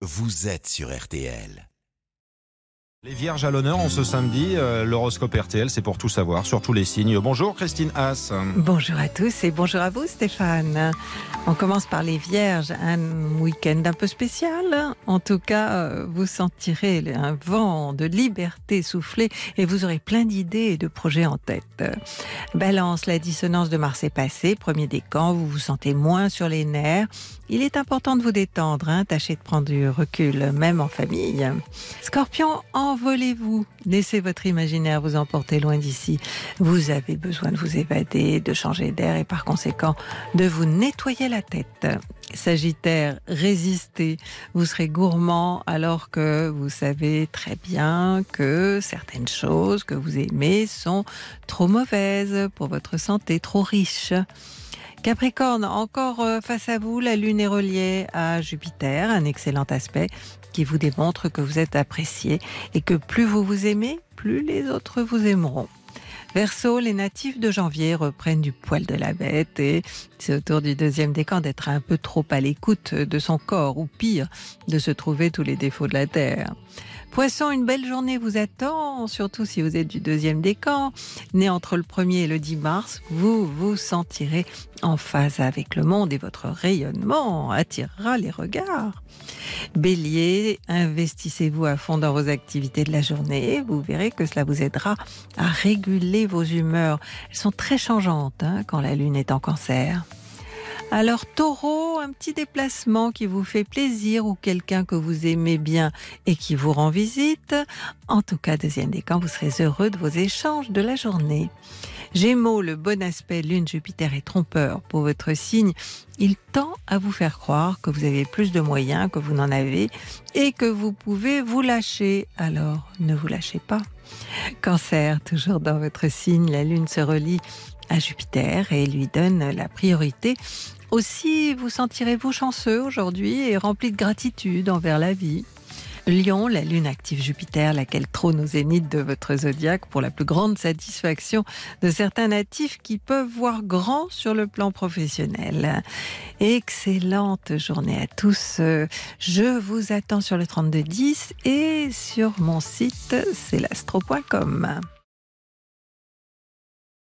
vous êtes sur RTL. Les Vierges à l'honneur en ce samedi, euh, l'horoscope RTL, c'est pour tout savoir sur tous les signes. Bonjour Christine Haas. Bonjour à tous et bonjour à vous Stéphane. On commence par les Vierges, un week-end un peu spécial. En tout cas, euh, vous sentirez un vent de liberté souffler et vous aurez plein d'idées et de projets en tête. Balance, la dissonance de Mars est passée, premier décan, vous vous sentez moins sur les nerfs. Il est important de vous détendre, hein, tâchez de prendre du recul, même en famille. Scorpion, envolez-vous, laissez votre imaginaire vous emporter loin d'ici. Vous avez besoin de vous évader, de changer d'air et par conséquent de vous nettoyer la tête. Sagittaire, résistez. Vous serez gourmand alors que vous savez très bien que certaines choses que vous aimez sont trop mauvaises pour votre santé, trop riches. Capricorne, encore euh, face à vous, la Lune est reliée à Jupiter, un excellent aspect qui vous démontre que vous êtes apprécié et que plus vous vous aimez, plus les autres vous aimeront. Verseau, les natifs de janvier reprennent du poil de la bête et c'est au tour du deuxième décan d'être un peu trop à l'écoute de son corps ou pire, de se trouver tous les défauts de la terre. Poisson, une belle journée vous attend, surtout si vous êtes du deuxième décan. Né entre le 1er et le 10 mars, vous vous sentirez en phase avec le monde et votre rayonnement attirera les regards. Bélier, investissez-vous à fond dans vos activités de la journée. Vous verrez que cela vous aidera à réguler vos humeurs. Elles sont très changeantes hein, quand la lune est en cancer. Alors taureau, un petit déplacement qui vous fait plaisir ou quelqu'un que vous aimez bien et qui vous rend visite. En tout cas, deuxième décan, vous serez heureux de vos échanges de la journée. Gémeaux, le bon aspect Lune, Jupiter est trompeur pour votre signe. Il tend à vous faire croire que vous avez plus de moyens que vous n'en avez et que vous pouvez vous lâcher. Alors, ne vous lâchez pas. Cancer, toujours dans votre signe, la Lune se relie à Jupiter et lui donne la priorité. Aussi, vous sentirez-vous chanceux aujourd'hui et rempli de gratitude envers la vie. Lion, la lune active Jupiter, laquelle trône au zénith de votre zodiaque pour la plus grande satisfaction de certains natifs qui peuvent voir grand sur le plan professionnel. Excellente journée à tous. Je vous attends sur le 3210 et sur mon site c'est.